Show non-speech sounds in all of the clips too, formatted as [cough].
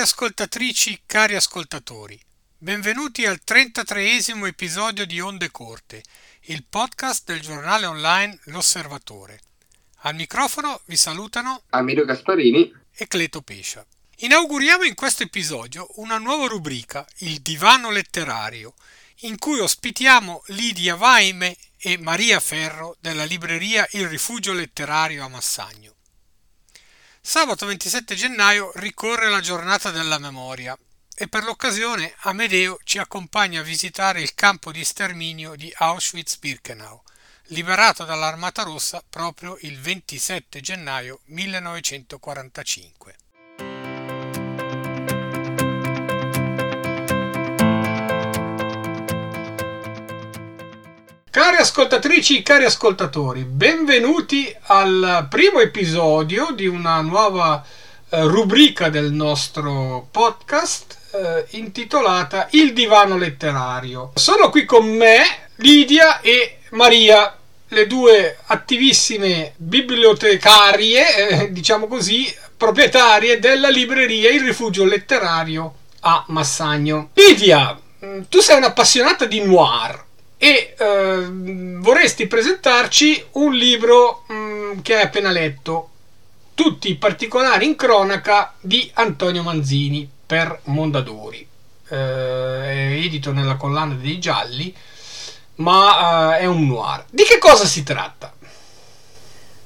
Care ascoltatrici, cari ascoltatori, benvenuti al 33esimo episodio di Onde Corte, il podcast del giornale online L'Osservatore. Al microfono vi salutano Amiro Gasparini e Cleto Pescia. Inauguriamo in questo episodio una nuova rubrica, il divano letterario, in cui ospitiamo Lidia Vaime e Maria Ferro della libreria Il Rifugio Letterario a Massagno. Sabato 27 gennaio ricorre la giornata della memoria e per l'occasione Amedeo ci accompagna a visitare il campo di sterminio di Auschwitz-Birkenau, liberato dall'Armata Rossa proprio il 27 gennaio 1945. Cari ascoltatrici, cari ascoltatori, benvenuti al primo episodio di una nuova eh, rubrica del nostro podcast eh, intitolata Il divano letterario. Sono qui con me Lidia e Maria, le due attivissime bibliotecarie, eh, diciamo così, proprietarie della libreria Il Rifugio Letterario a Massagno. Lidia, mm, tu sei un'appassionata di noir e eh, vorresti presentarci un libro mh, mm, che hai appena letto, tutti i particolari in cronaca di Antonio Manzini per Mondadori. Eh, è edito nella collana dei gialli, ma eh, è un noir. Di che cosa si tratta?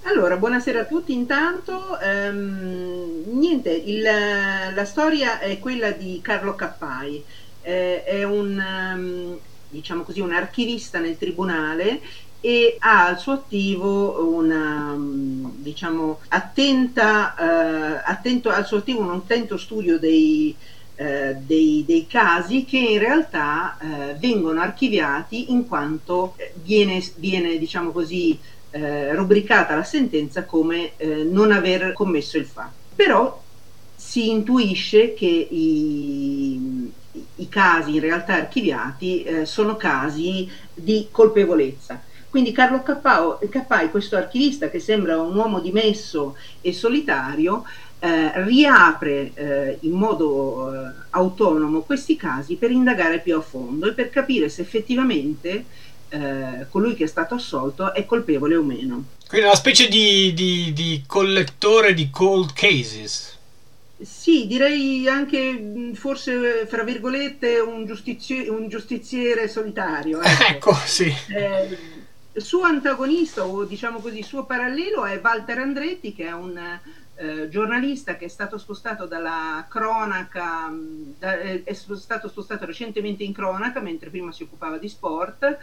Allora, buonasera a tutti. Intanto, ehm, niente, il, la storia è quella di Carlo Cappai. Eh, è un, um, diciamo così, un archivista nel tribunale e ha al suo attivo una, diciamo, attenta, eh, attento, al suo attivo un attento studio dei, eh, dei, dei, casi che in realtà eh, vengono archiviati in quanto viene, viene diciamo così, eh, rubricata la sentenza come eh, non aver commesso il fatto. Però si intuisce che i, i casi in realtà archiviati eh, sono casi di colpevolezza. Quindi Carlo Cappao, Cappai, questo archivista che sembra un uomo dimesso e solitario, eh, riapre eh, in modo eh, autonomo questi casi per indagare più a fondo e per capire se effettivamente eh, colui che è stato assolto è colpevole o meno. Quindi una specie di, di, di collettore di cold cases. Sì, direi anche forse, fra virgolette, un, giustizi- un giustiziere solitario. [laughs] Ecco, ecco sì. Eh, il suo antagonista, o diciamo così, il suo parallelo è Walter Andretti, che è un eh, giornalista che è stato spostato dalla cronaca, da, è stato spostato recentemente in cronaca, mentre prima si occupava di sport,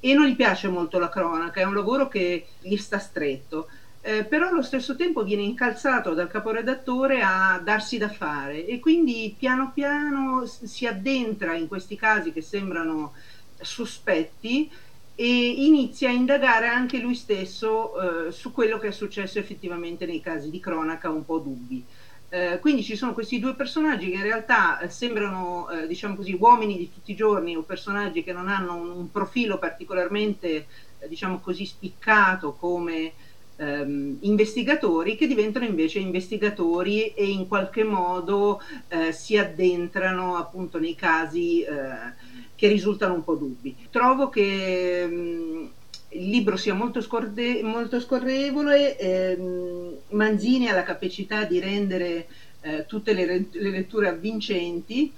e non gli piace molto la cronaca, è un lavoro che gli sta stretto eh, però allo stesso tempo viene incalzato dal caporedattore a darsi da fare e quindi piano piano si addentra in questi casi che sembrano sospetti e inizia a indagare anche lui stesso eh, su quello che è successo effettivamente nei casi di cronaca un po' dubbi. Eh, quindi ci sono questi due personaggi che in realtà eh, sembrano, eh, diciamo così, uomini di tutti i giorni o personaggi che non hanno un, un profilo particolarmente, eh, diciamo così, spiccato come ehm, investigatori che diventano invece investigatori e in qualche modo eh, si addentrano appunto nei casi eh, che risultano un po' dubbi. Trovo che mh, mm, il libro sia molto, scorde- molto scorrevole, ehm, Manzini ha la capacità di rendere eh, tutte le, re- le letture avvincenti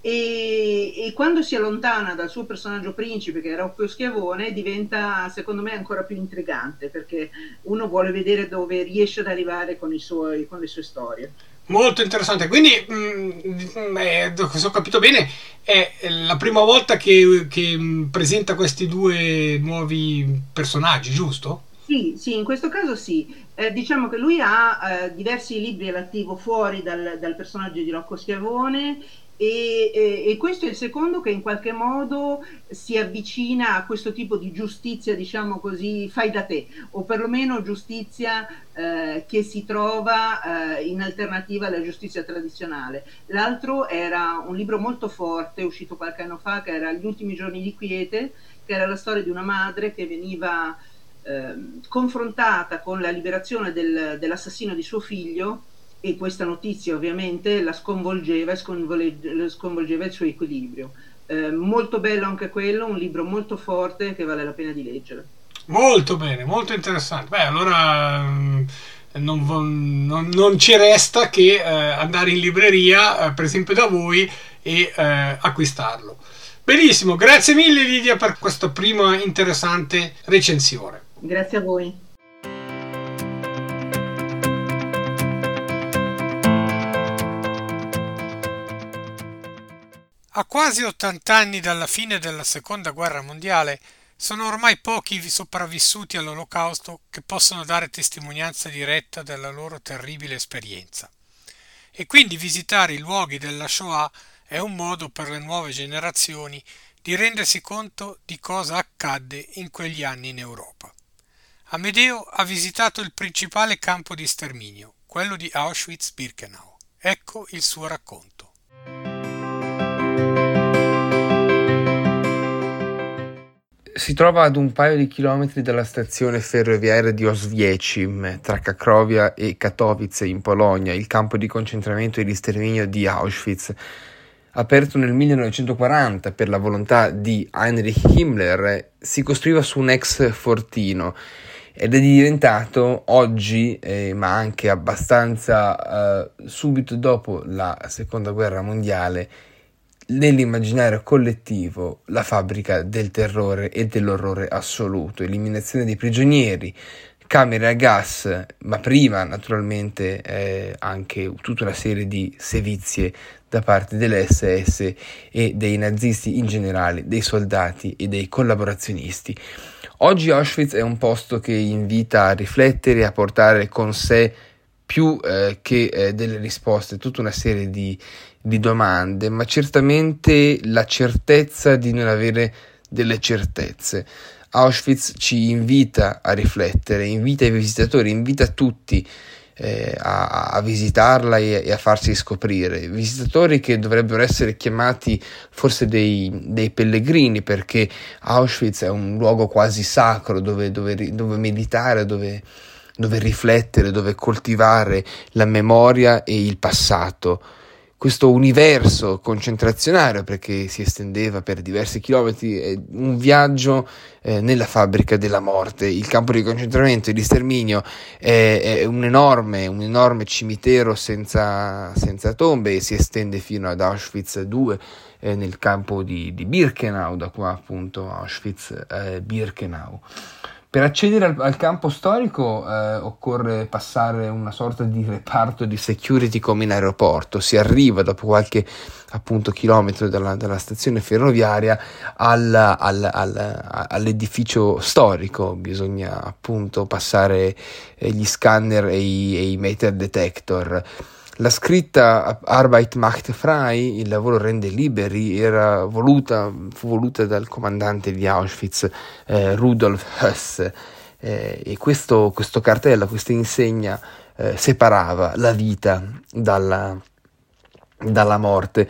e, e, quando si allontana dal suo personaggio principe, che è Rocco Schiavone, diventa secondo me ancora più intrigante perché uno vuole vedere dove riesce ad arrivare con, suoi, con le sue storie. Molto interessante, quindi mh, eh, se ho capito bene è la prima volta che, che presenta questi due nuovi personaggi, giusto? Sì, sì, in questo caso sì. Eh, diciamo che lui ha eh, diversi libri all'attivo fuori dal, dal personaggio di Rocco Schiavone e, e, e, questo è il secondo che in qualche modo si avvicina a questo tipo di giustizia, diciamo così, fai da te, o perlomeno giustizia eh, che si trova eh, in alternativa alla giustizia tradizionale. L'altro era un libro molto forte, uscito qualche anno fa, che era Gli ultimi giorni di quiete, che era la storia di una madre che veniva eh, confrontata con la liberazione del, dell'assassino di suo figlio e questa notizia ovviamente la sconvolgeva e sconvolgeva, sconvolgeva il suo equilibrio. Eh, molto bello anche quello, un libro molto forte che vale la pena di leggere. Molto bene, molto interessante. Beh, allora mm, non, non, non ci resta che eh, andare in libreria, eh, per esempio da voi, e eh, acquistarlo. Benissimo, grazie mille Lidia per questa prima interessante recensione. Grazie a voi. A quasi 80 anni dalla fine della Seconda Guerra Mondiale, sono ormai pochi i sopravvissuti all'Olocausto che possono dare testimonianza diretta della loro terribile esperienza. E quindi visitare i luoghi della Shoah è un modo per le nuove generazioni di rendersi conto di cosa accadde in quegli anni in Europa. Amedeo ha visitato il principale campo di sterminio, quello di Auschwitz-Birkenau. Ecco il suo racconto. Si trova ad un paio di chilometri dalla stazione ferroviaria di Oswiecim, tra Cracovia e Katowice in Polonia, il campo di concentramento e di sterminio di Auschwitz. Aperto nel 1940 per la volontà di Heinrich Himmler, si costruiva su un ex fortino ed è diventato oggi, eh, ma anche abbastanza eh, subito dopo la seconda guerra mondiale, nell'immaginario collettivo la fabbrica del terrore e dell'orrore assoluto, eliminazione dei prigionieri, camere a gas, ma prima naturalmente eh, anche tutta una serie di sevizie da parte dell'SS e dei nazisti in generale, dei soldati e dei collaborazionisti. Oggi Auschwitz è un posto che invita a riflettere e a portare con sé più eh, che eh, delle risposte, tutta una serie di, di domande, ma certamente la certezza di non avere delle certezze. Auschwitz ci invita a riflettere, invita i visitatori, invita tutti eh, a, a, visitarla e, e, a farsi scoprire. Visitatori che dovrebbero essere chiamati forse dei, dei pellegrini perché Auschwitz è un luogo quasi sacro dove, dove, dove meditare, dove, dove riflettere, dove coltivare la memoria e il passato questo universo concentrazionario perché si estendeva per diversi chilometri, un viaggio eh, nella fabbrica della morte. Il campo di concentramento e di sterminio è, è un, enorme, un enorme cimitero senza, senza, tombe e si estende fino ad Auschwitz II eh, nel campo di, di, Birkenau, da qua appunto Auschwitz-Birkenau. Eh, per accedere al, al campo storico eh, occorre passare una sorta di reparto di security come in aeroporto, si arriva dopo qualche appunto chilometro dalla, dalla stazione ferroviaria al, al, al, all'edificio storico, bisogna appunto passare eh, gli scanner e i, e i metal detector. La scritta Arbeit macht frei, il lavoro rende liberi, era voluta, fu voluta dal comandante di Auschwitz eh, Rudolf Höss eh, e questo, questo, cartello, questa insegna eh, separava la vita dalla, dalla morte.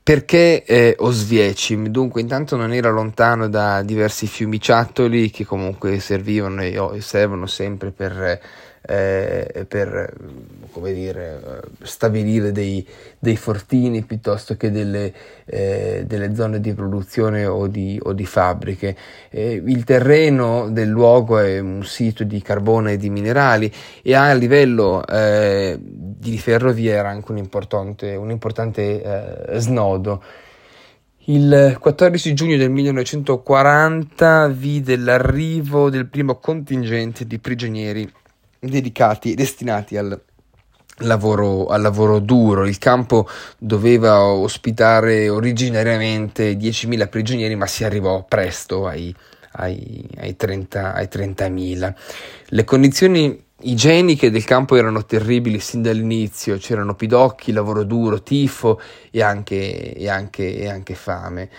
Perché eh, Oswiecim? Dunque, intanto non era lontano da diversi fiumiciattoli che comunque servivano e servono sempre per eh, per dire, stabilire dei, dei, fortini piuttosto che delle, eh, delle, zone di produzione o di, o di fabbriche. Eh, il terreno del luogo è un sito di carbone e di minerali e a livello eh, di ferrovia era anche un importante, un importante eh, snodo. Il 14 giugno del 1940 vide l'arrivo del primo contingente di prigionieri dedicati, destinati al lavoro, al lavoro duro. Il campo doveva ospitare originariamente 10.000 prigionieri, ma si arrivò presto ai, ai, ai, 30, ai 30.000. Le condizioni igieniche del campo erano terribili sin dall'inizio, c'erano pidocchi, lavoro duro, tifo e anche, e anche, e anche fame.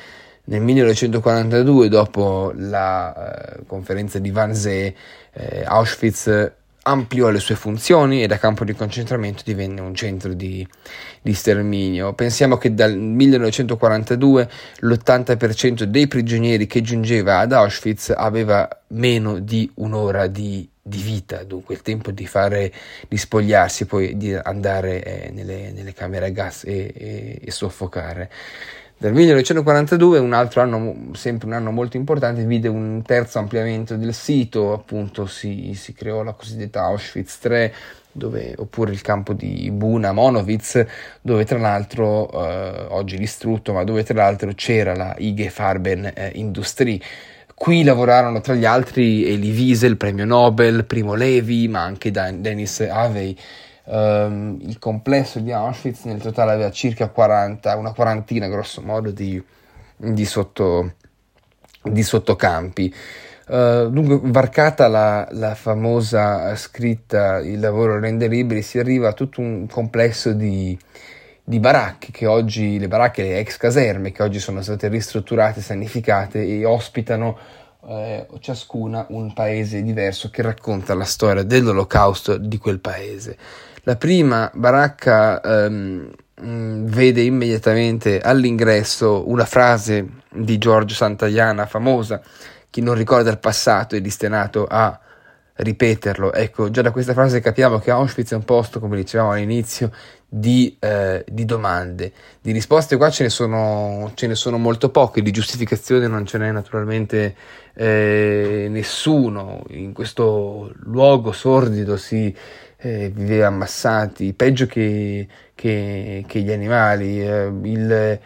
Nel 1942, dopo la eh, conferenza di Wannsee, eh, Auschwitz ampliò le sue funzioni e da campo di concentramento divenne un centro di, di sterminio. Pensiamo che dal 1942 l'80% dei prigionieri che giungeva ad Auschwitz aveva meno di un'ora di, di vita, dunque il tempo di fare, di spogliarsi, poi di andare eh, nelle, nelle, camere a gas e, e, e soffocare. Dal 1942, un altro anno, sempre un anno molto importante, vide un terzo ampliamento del sito, appunto si, si creò la cosiddetta Auschwitz 3, dove, oppure il campo di Buna Monowitz, dove tra l'altro, eh, oggi distrutto, ma dove tra l'altro c'era la IG Farben eh, Industrie. Qui lavorarono tra gli altri Elie Wiesel, premio Nobel, Primo Levi, ma anche Dan- Dennis Avey. Um, il complesso di Auschwitz nel totale aveva circa 40, una quarantina grosso modo di, di, sotto, di sottocampi. Uh, dunque, varcata la, la, famosa scritta Il lavoro rende liberi, si arriva a tutto un complesso di, di baracche, che oggi, le baracche, le ex caserme, che oggi sono state ristrutturate, sanificate e ospitano eh, ciascuna un paese diverso che racconta la storia dell'olocausto di quel paese. La prima baracca ehm, mm, vede immediatamente all'ingresso una frase di Giorgio Santayana famosa, chi non ricorda il passato è destinato a ripeterlo. Ecco, già da questa frase capiamo che Auschwitz è un posto, come dicevamo all'inizio, di, eh, di domande. Di risposte qua ce ne, sono, ce ne sono molto poche, di giustificazione non ce n'è naturalmente eh, nessuno. In questo luogo sordido si eh, viveva ammassati, peggio che, che, che gli animali. Eh, il,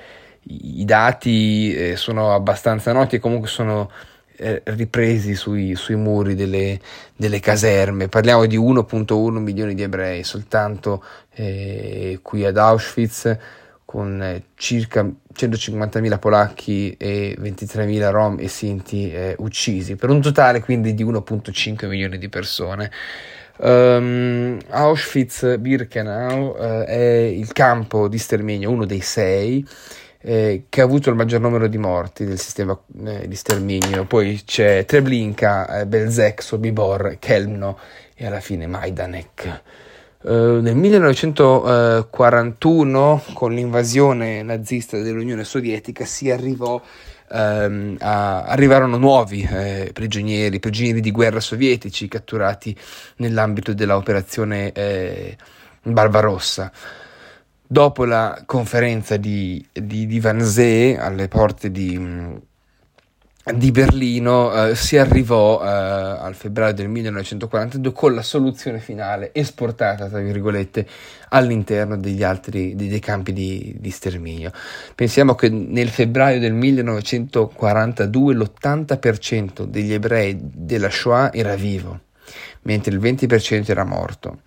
I dati eh, sono abbastanza noti e comunque sono eh, ripresi sui, sui muri delle, delle, caserme. Parliamo di 1.1 milioni di ebrei soltanto eh, qui ad Auschwitz con circa 150.000 polacchi e 23.000 rom e sinti eh, uccisi, per un totale quindi di 1.5 milioni di persone. Um, Auschwitz-Birkenau uh, è il campo di sterminio, uno dei sei, eh, che ha avuto il maggior numero di morti del sistema eh, di sterminio. Poi c'è Treblinka, eh, Belzec, Sobibor, Kelmno e alla fine Majdanek. Uh, nel 1941, con l'invasione nazista dell'Unione Sovietica, si arrivò ehm, a, arrivarono nuovi eh, prigionieri, prigionieri di guerra sovietici catturati nell'ambito dell'operazione eh, Barbarossa. Dopo la conferenza di, di, di Wannsee alle porte di di Berlino eh, si arrivò eh, al febbraio del 1942 con la soluzione finale esportata, tra virgolette, all'interno degli altri dei, dei campi di, di, sterminio. Pensiamo che nel febbraio del 1942 l'80% degli ebrei della Shoah era vivo, mentre il 20% era morto.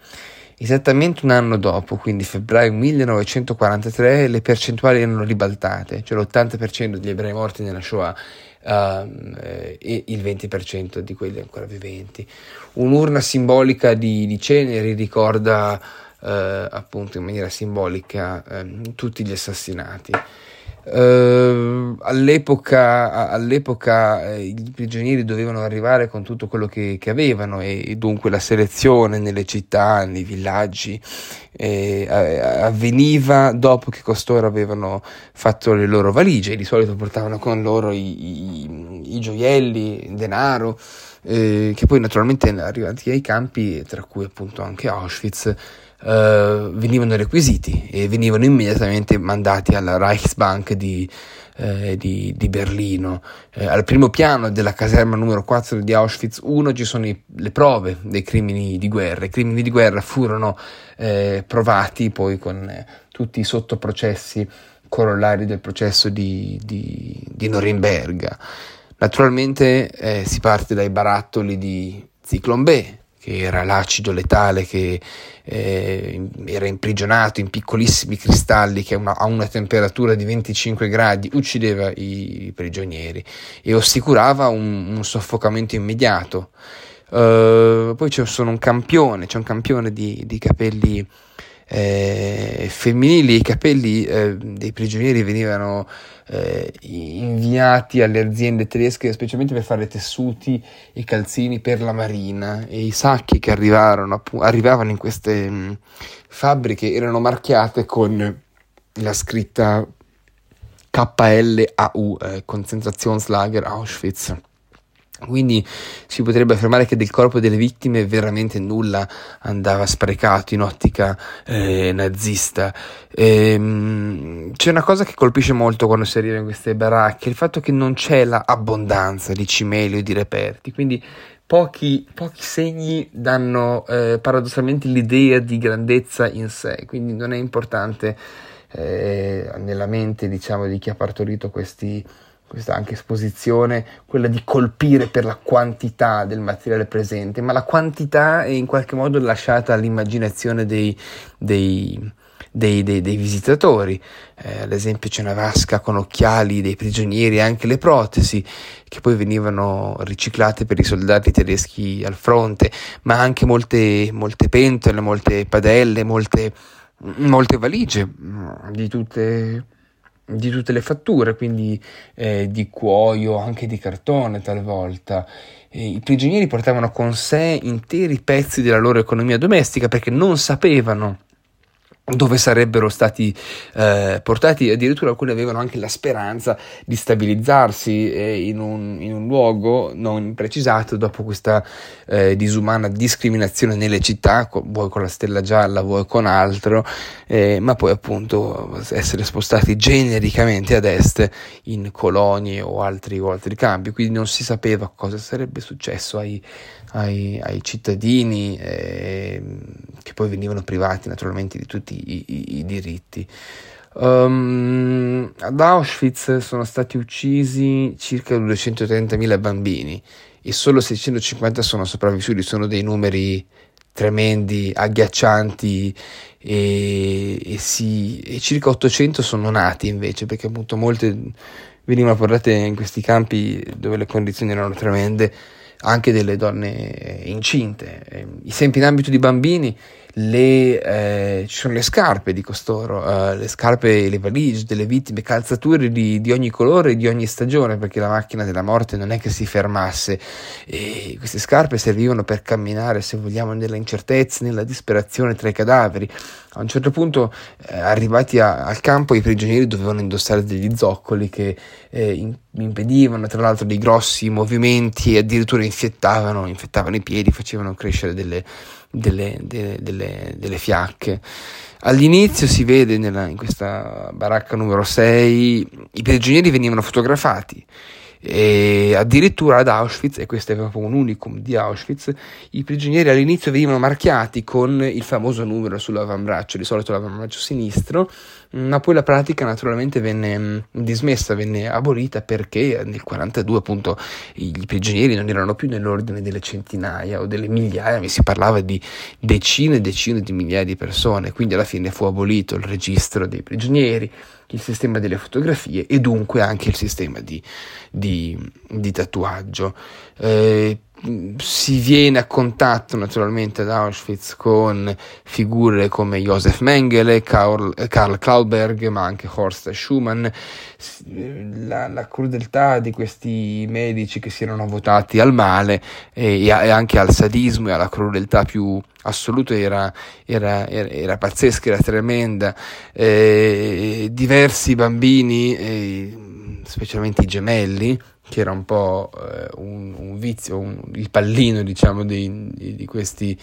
Esattamente un anno dopo, quindi febbraio 1943, le percentuali erano ribaltate, cioè l'80% degli ebrei morti nella Shoah uh, e il 20% di quelli ancora viventi. Un'urna simbolica di, di ceneri ricorda uh, appunto in maniera simbolica uh, tutti gli assassinati. Uh, all'epoca, all'epoca eh, i prigionieri dovevano arrivare con tutto quello che, che, avevano e dunque la selezione nelle città, nei villaggi eh, avveniva dopo che costoro avevano fatto le loro valigie, di solito portavano con loro i, i, i gioielli, il denaro, eh, che poi naturalmente arrivati ai campi, tra cui appunto anche Auschwitz, uh, venivano requisiti e venivano immediatamente mandati alla Reichsbank di, eh, di, di Berlino. Eh, al primo piano della caserma numero 4 di Auschwitz I ci sono i, le prove dei crimini di guerra. I crimini di guerra furono eh, provati poi con eh, tutti i sottoprocessi corollari del processo di, di, di Norimberga. Naturalmente eh, si parte dai barattoli di Zyklon B, che era l'acido letale che eh, era imprigionato in piccolissimi cristalli che una, a una temperatura di 25 gradi uccideva i, prigionieri e assicurava un, un soffocamento immediato. Uh, poi c'è un campione, c'è un campione di, di capelli eh, femminili, i capelli eh, dei prigionieri venivano eh, inviati alle aziende tedesche specialmente per fare tessuti e calzini per la marina e i sacchi che arrivarono, arrivavano in queste mh, mm, fabbriche erano marchiate con la scritta KLAU, eh, Konzentrationslager Auschwitz. Quindi si potrebbe affermare che del corpo delle vittime veramente nulla andava sprecato in ottica eh, nazista. Ehm, c'è una cosa che colpisce molto quando si arriva in queste baracche, il fatto che non c'è l'abbondanza di cimeli o di reperti, quindi pochi, pochi segni danno eh, paradossalmente l'idea di grandezza in sé, quindi non è importante eh, nella mente diciamo, di chi ha partorito questi questa anche esposizione, quella di colpire per la quantità del materiale presente, ma la quantità è in qualche modo lasciata all'immaginazione dei, dei, dei, dei visitatori. Eh, ad esempio c'è una vasca con occhiali dei prigionieri e anche le protesi che poi venivano riciclate per i soldati tedeschi al fronte, ma anche molte, molte pentole, molte padelle, molte, molte valigie mm, di tutte di tutte le fatture, quindi eh, di cuoio, anche di cartone talvolta. E I prigionieri portavano con sé interi pezzi della loro economia domestica perché non sapevano dove sarebbero stati eh, portati, addirittura alcuni avevano anche la speranza di stabilizzarsi eh, in, un, in, un, luogo non precisato dopo questa eh, disumana discriminazione nelle città, vuoi con la stella gialla, vuoi con altro, eh, ma poi appunto essere spostati genericamente ad est in colonie o altri, o altri campi, quindi non si sapeva cosa sarebbe successo ai, ai, ai cittadini eh, che poi venivano privati naturalmente di tutti i, i, i diritti. Um, ad Auschwitz sono stati uccisi circa 230.000 bambini e solo 650 sono sopravvissuti, sono dei numeri tremendi, agghiaccianti e, e, sì, e circa 800 sono nati invece perché appunto molte venivano portate in questi campi dove le condizioni erano tremende anche delle donne incinte. I esempi in ambito di bambini le, eh, ci sono le scarpe di costoro, uh, le scarpe e le valigie delle vittime, calzature di, di, ogni colore e di ogni stagione, perché la macchina della morte non è che si fermasse. E queste scarpe servivano per camminare, se vogliamo, nella incertezza, nella disperazione tra i cadaveri. A un certo punto, eh, arrivati a, al campo, i prigionieri dovevano indossare degli zoccoli che eh, in, impedivano, tra l'altro, dei grossi movimenti e addirittura infettavano, infettavano i piedi, facevano crescere delle delle, delle, delle, delle fiacche. All'inizio si vede nella, in questa baracca numero 6 i prigionieri venivano fotografati e addirittura ad Auschwitz, e questo è proprio un unicum di Auschwitz, i prigionieri all'inizio venivano marchiati con il famoso numero sull'avambraccio, di solito l'avambraccio sinistro, ma poi la pratica naturalmente venne mm, dismessa, venne abolita perché nel 42 appunto i prigionieri non erano più nell'ordine delle centinaia o delle migliaia, ma si parlava di decine e decine di migliaia di persone, quindi alla fine fu abolito il registro dei prigionieri, il sistema delle fotografie e dunque anche il sistema di, di, di tatuaggio. Eh, si viene a contatto naturalmente ad Auschwitz con figure come Josef Mengele, Karl, Karl Klauberg, ma anche Horst Schumann. La, la, crudeltà di questi medici che si erano votati al male e, e anche al sadismo e alla crudeltà più assoluta era, era, era, era pazzesca, era tremenda. Eh, diversi bambini, eh, specialmente i gemelli, che era un po' eh, un, un, vizio, un, il pallino diciamo di, di, di questi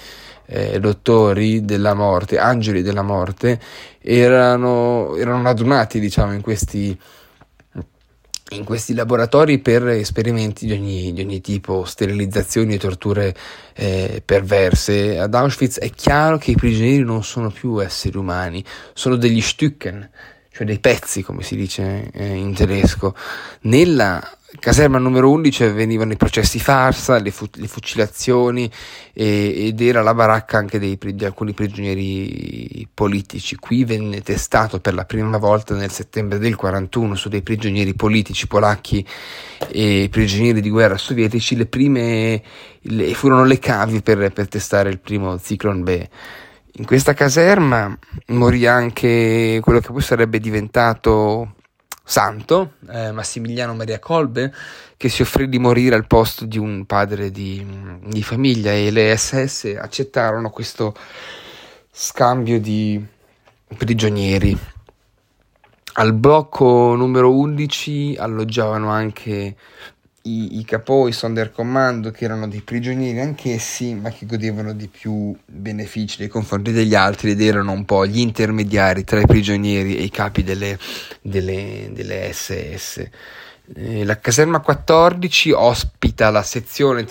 eh, dottori della morte, angeli della morte, erano, erano radunati diciamo in questi, in questi laboratori per esperimenti di ogni, di ogni tipo, sterilizzazioni e torture eh, perverse. Ad Auschwitz è chiaro che i prigionieri non sono più esseri umani, sono degli Stücken, cioè dei pezzi come si dice eh, in tedesco. Nella caserma numero 11 venivano i processi farsa, le, fu- le fucilazioni e- ed era la baracca anche dei, di alcuni prigionieri politici. Qui venne testato per la prima volta nel settembre del 41 su dei prigionieri politici polacchi e prigionieri di guerra sovietici le prime le, furono le cavi per, per testare il primo Zyklon B. In questa caserma morì anche quello che poi sarebbe diventato santo, eh, Massimiliano Maria Kolbe, che si offrì di morire al posto di un padre di, di famiglia e le SS accettarono questo scambio di prigionieri. Al blocco numero 11 alloggiavano anche i, i capoi Sonderkommando, che erano dei prigionieri anch'essi, ma che godevano di più benefici nei confronti degli altri ed erano un po' gli intermediari tra i prigionieri e i capi delle, delle, delle SS. Eh, la caserma 14 ospita la sezione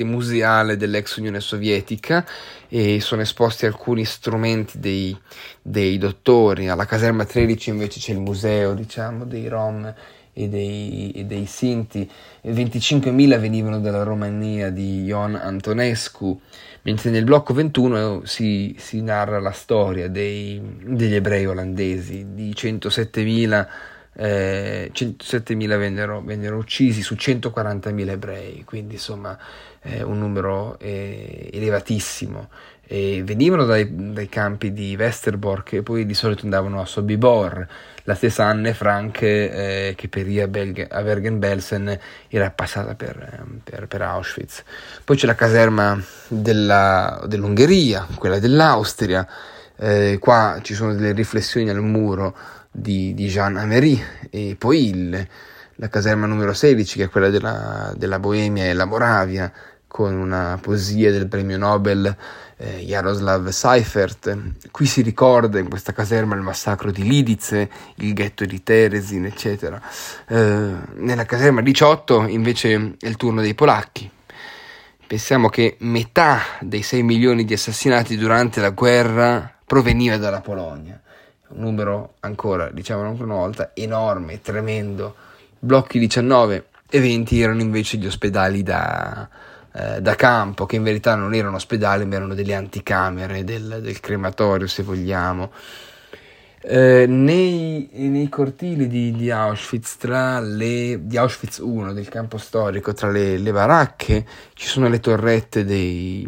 museale dell'ex Unione Sovietica e sono esposti alcuni strumenti dei, dei dottori. Alla caserma 13 invece c'è il museo diciamo, dei Rom e dei, e dei Sinti. 25.000 venivano dalla Romania di Ion Antonescu, mentre nel blocco 21 si, si narra la storia dei, degli ebrei olandesi, di 107.000 eh, 107.000 vennero, vennero, uccisi su 140.000 ebrei, quindi insomma eh, un numero eh, elevatissimo. E venivano dai, dai, campi di Westerbork e poi di solito andavano a Sobibor, la stessa Anne Frank eh, che per a, Belge, a Bergen-Belsen era passata per, per, per, Auschwitz. Poi c'è la caserma della, dell'Ungheria, quella dell'Austria, eh, qua ci sono delle riflessioni al muro di, di Jean Amery e poi il, la caserma numero 16 che è quella della, della Boemia e la Moravia con una poesia del premio Nobel eh, Jaroslav Seifert. Qui si ricorda in questa caserma il massacro di Lidice, il ghetto di Teresin, eccetera. Eh, nella caserma 18 invece è il turno dei polacchi. Pensiamo che metà dei 6 milioni di assassinati durante la guerra proveniva dalla Polonia un numero ancora, diciamo ancora una volta, enorme, tremendo. Blocchi 19 e 20 erano invece gli ospedali da, eh, da campo, che in verità non erano ospedali, ma erano delle anticamere del, del crematorio, se vogliamo. Eh, nei, nei, cortili di, di, Auschwitz, tra le, di Auschwitz 1, del campo storico, tra le, le baracche, ci sono le torrette dei,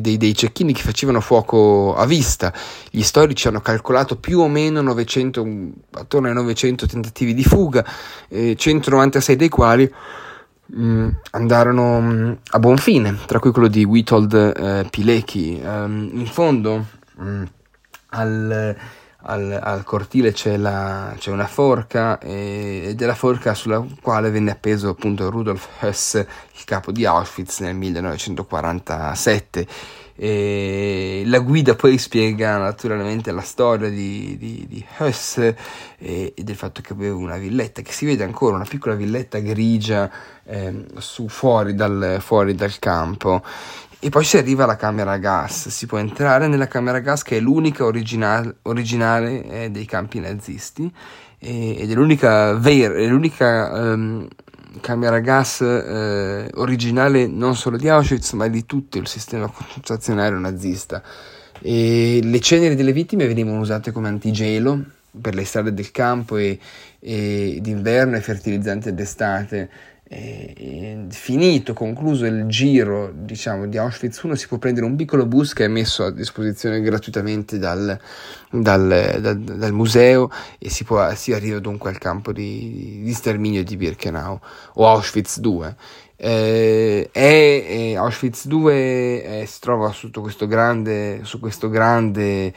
dei, dei, cecchini che facevano fuoco a vista. Gli storici hanno calcolato più o meno 900, attorno ai 900 tentativi di fuga, eh, 196 dei quali mh, mm, andarono mh, mm, a buon fine, tra cui quello di Witold eh, Pilecki. Um, in fondo, mh, mm, al al, al cortile c'è, la, c'è, una forca e, ed è la forca sulla quale venne appeso appunto Rudolf Hess, il capo di Auschwitz nel 1947. E la guida poi spiega naturalmente la storia di, di, di Hess e, e, del fatto che aveva una villetta che si vede ancora, una piccola villetta grigia eh, su, fuori, dal, fuori dal campo e poi si arriva alla camera a gas, si può entrare nella camera a gas che è l'unica originale, originale eh, dei campi nazisti eh, ed è l'unica, vera, è l'unica um, camera a gas eh, originale non solo di Auschwitz ma di tutto il sistema concentrazionario nazista. E le ceneri delle vittime venivano usate come antigelo per le strade del campo e, e d'inverno e fertilizzanti d'estate finito, concluso il giro diciamo, di Auschwitz 1, si può prendere un piccolo bus che è messo a disposizione gratuitamente dal, dal, dal, dal museo e si, può, si, arriva dunque al campo di, di sterminio di Birkenau o Auschwitz 2. Eh, è, è Auschwitz 2 è, si trova sotto questo grande, su questo grande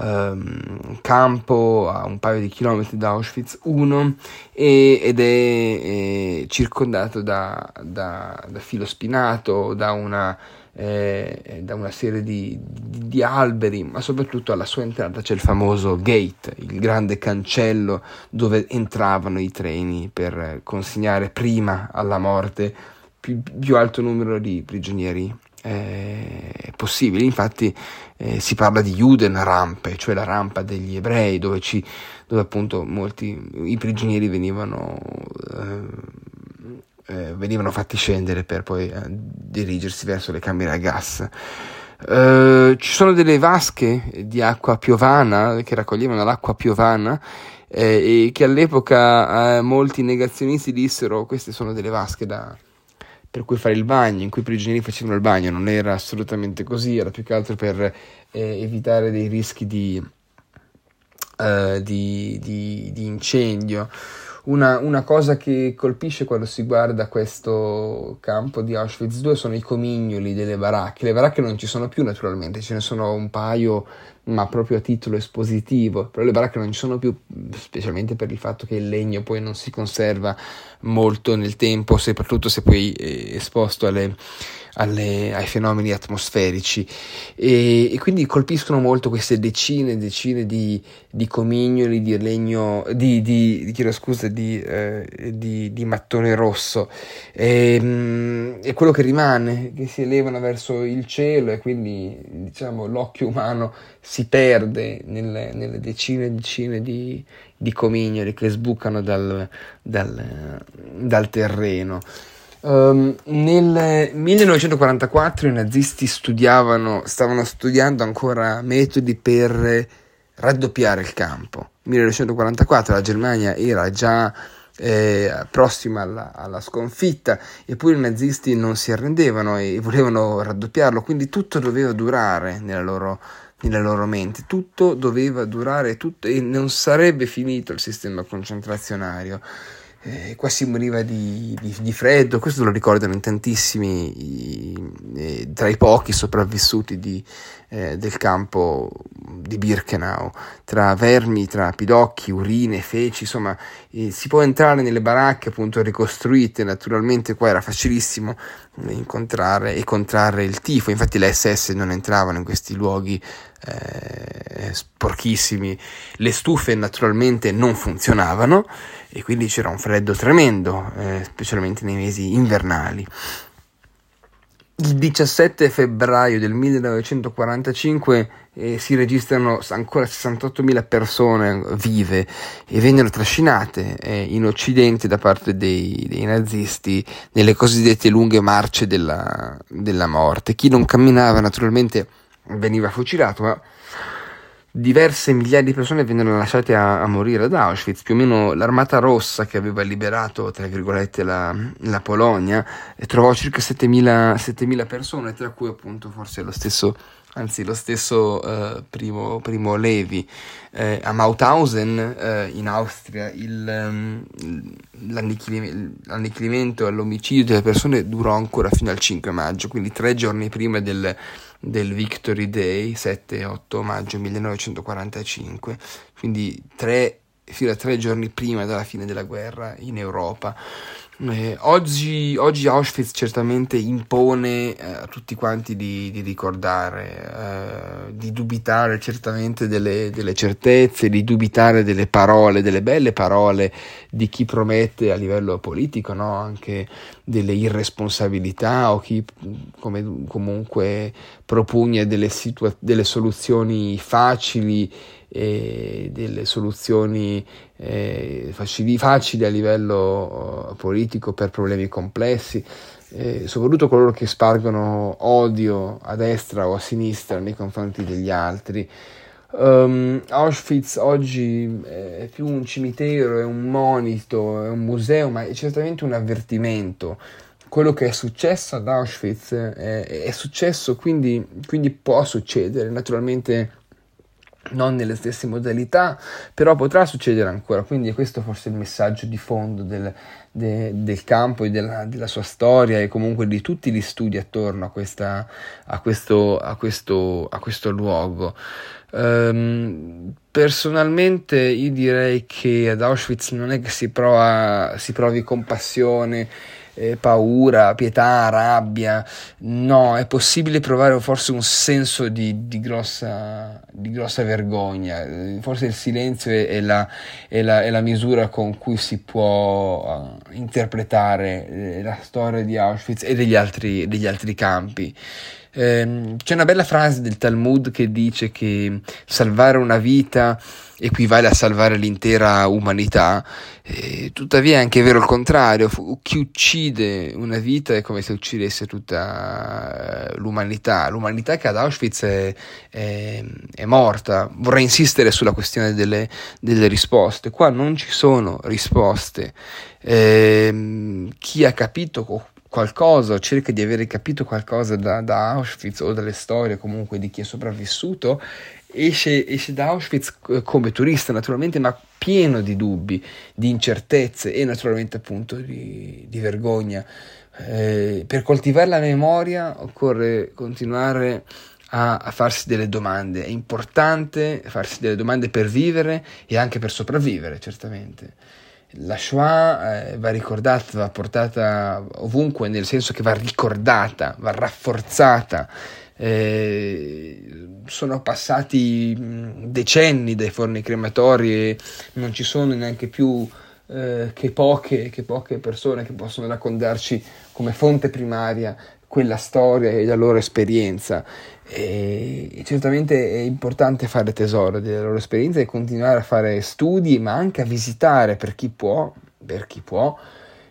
um, campo a un paio di chilometri da Auschwitz 1 e, ed è, è circondato da, da, da, filo spinato, da una, eh, da una serie di, di, di, alberi, ma soprattutto alla sua entrata c'è il famoso gate, il grande cancello dove entravano i treni per consegnare prima alla morte più, più alto numero di prigionieri eh, possibili. Infatti eh, si parla di Judenrampe, cioè la rampa degli ebrei, dove, ci, dove appunto molti i prigionieri venivano, eh, eh venivano fatti scendere per poi eh, dirigersi verso le camere a gas. Uh, ci sono delle vasche di acqua piovana che raccoglievano l'acqua piovana eh, e che all'epoca eh, molti negazionisti dissero queste sono delle vasche da, per cui fare il bagno, in cui i prigionieri facevano il bagno, non era assolutamente così, era più che altro per eh, evitare dei rischi di, uh, di, di, di incendio. Una, una, cosa che colpisce quando si guarda questo campo di Auschwitz II sono i comignoli delle baracche. Le baracche non ci sono più naturalmente, ce ne sono un paio ma proprio a titolo espositivo, però le baracche non ci sono più, specialmente per il fatto che il legno poi non si conserva molto nel tempo, soprattutto se poi è esposto alle, alle, ai fenomeni atmosferici. E, e, quindi colpiscono molto queste decine e decine di, di, comignoli di legno, di, di, di, scusa, di, eh, mattone rosso. E, mh, e, quello che rimane, che si elevano verso il cielo e quindi diciamo l'occhio umano si perde nelle, nelle decine e decine di, di comignoli che sbucano dal, dal, dal terreno. Um, nel 1944 i nazisti stavano studiando ancora metodi per raddoppiare il campo. 1944 la Germania era già eh, prossima alla, alla, sconfitta, eppure i nazisti non si arrendevano e volevano raddoppiarlo, quindi tutto doveva durare nella loro, nella loro mente, tutto doveva durare tutto, e non sarebbe finito il sistema concentrazionario eh, qua si moriva di, di, di, freddo, questo lo ricordano in tantissimi, i, eh, tra i pochi sopravvissuti di, eh, del campo di Birkenau, tra vermi, tra pidocchi, urine, feci, insomma eh, si può entrare nelle baracche appunto ricostruite, naturalmente. Qua era facilissimo incontrare e contrarre il tifo, infatti le SS non entravano in questi luoghi eh, sporchissimi, le stufe naturalmente non funzionavano e quindi c'era un freddo tremendo, eh, specialmente nei mesi invernali. Il 17 febbraio del 1945 eh, si registrano ancora 68.000 persone vive e vennero trascinate eh, in Occidente da parte dei, dei, nazisti nelle cosiddette lunghe marce della, della morte. Chi non camminava naturalmente veniva fucilato, ma diverse migliaia di persone vennero lasciate a, a, morire ad Auschwitz, più o meno l'armata rossa che aveva liberato, tra virgolette, la, la Polonia, trovò circa 7.000, 7.000, persone, tra cui appunto forse lo stesso, anzi lo stesso uh, primo, primo, Levi. Eh, a Mauthausen, eh, in Austria, il, um, l'annichilimento e l'omicidio delle persone durò ancora fino al 5 maggio, quindi tre giorni prima del del Victory Day 7-8 maggio 1945, quindi tre, fino a tre giorni prima della fine della guerra in Europa. Eh, oggi, oggi, Auschwitz certamente impone eh, a tutti quanti di, di ricordare, eh, di dubitare certamente delle, delle, certezze, di dubitare delle parole, delle belle parole di chi promette a livello politico no? anche delle irresponsabilità o chi come, comunque propugna delle, situa- delle soluzioni facili e delle soluzioni eh, facili, facili, a livello uh, politico per problemi complessi, eh, soprattutto coloro che spargono odio a destra o a sinistra nei confronti degli altri. Um, Auschwitz oggi è più un cimitero, è un monito, è un museo, ma è certamente un avvertimento. Quello che è successo ad Auschwitz è, è successo, quindi, quindi può succedere. Naturalmente non nelle stesse modalità, però potrà succedere ancora, quindi questo forse è il messaggio di fondo del, de, del campo e della, della, sua storia e comunque di tutti gli studi attorno a, questa, a, questo, a, questo, a questo, luogo. Um, personalmente io direi che ad Auschwitz non è che si, prova, si provi compassione eh, paura, pietà, rabbia. No, è possibile provare forse un senso di, di, grossa, di grossa, vergogna. Forse il silenzio è, è, la, è, la, è, la, misura con cui si può uh, interpretare eh, la storia di Auschwitz e degli altri, degli altri campi. Eh, c'è una bella frase del Talmud che dice che salvare una vita equivale a salvare l'intera umanità, e, tuttavia è anche vero il contrario, chi uccide una vita è come se uccidesse tutta eh, l'umanità, l'umanità che ad Auschwitz è, è, è morta, vorrei insistere sulla questione delle, delle, risposte, qua non ci sono risposte, eh, chi ha capito qualcosa o cerca di avere capito qualcosa da, da Auschwitz o dalle storie comunque di chi è sopravvissuto esce, esce da Auschwitz eh, come turista naturalmente, ma pieno di dubbi, di incertezze e naturalmente appunto di, di vergogna. Eh, per coltivare la memoria occorre continuare a, a, farsi delle domande. È importante farsi delle domande per vivere e anche per sopravvivere, certamente. La Shoah eh, va ricordata, va portata ovunque, nel senso che va ricordata, va rafforzata. Eh, sono passati decenni dai forni crematori e non ci sono neanche più eh, che, poche, che poche persone che possono raccontarci come fonte primaria quella storia e la loro esperienza. E certamente è importante fare tesoro della loro esperienza e continuare a fare studi, ma anche a visitare per chi può, per chi può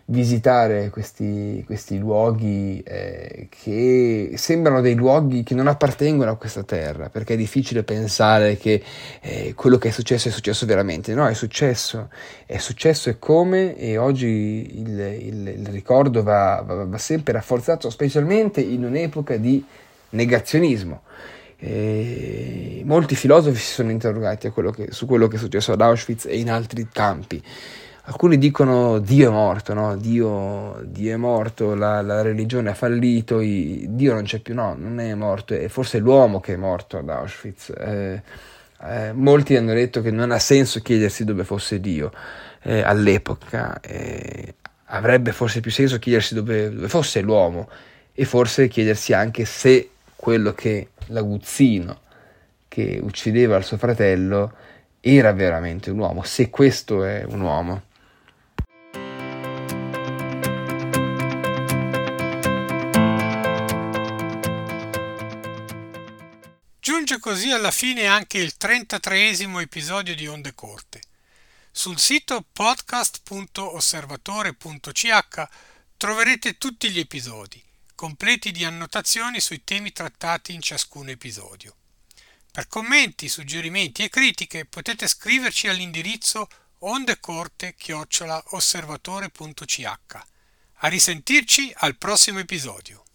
visitare questi, questi luoghi eh, che sembrano dei luoghi che non appartengono a questa terra, perché è difficile pensare che eh, quello che è successo è successo veramente. No, è successo, è successo e come, e oggi il, il, il ricordo va, va, va sempre rafforzato, specialmente in un'epoca di negazionismo. E molti filosofi si sono interrogati quello che, su quello che è successo ad Auschwitz e in altri campi alcuni dicono Dio è morto, no? Dio, Dio è morto, la, la, religione ha fallito, Dio non c'è più, no, non è morto, è forse l'uomo che è morto ad Auschwitz. Eh, eh, molti hanno detto che non ha senso chiedersi dove fosse Dio eh, all'epoca, eh, avrebbe forse più senso chiedersi dove, dove, fosse l'uomo e forse chiedersi anche se quello che l'aguzzino che uccideva il suo fratello era veramente un uomo, se questo è un uomo. Giunge così alla fine anche il 33 episodio di Onde Corte. Sul sito podcast.osservatore.ch troverete tutti gli episodi, completi di annotazioni sui temi trattati in ciascun episodio. Per commenti, suggerimenti e critiche potete scriverci all'indirizzo ondecorte-osservatore.ch. A risentirci al prossimo episodio.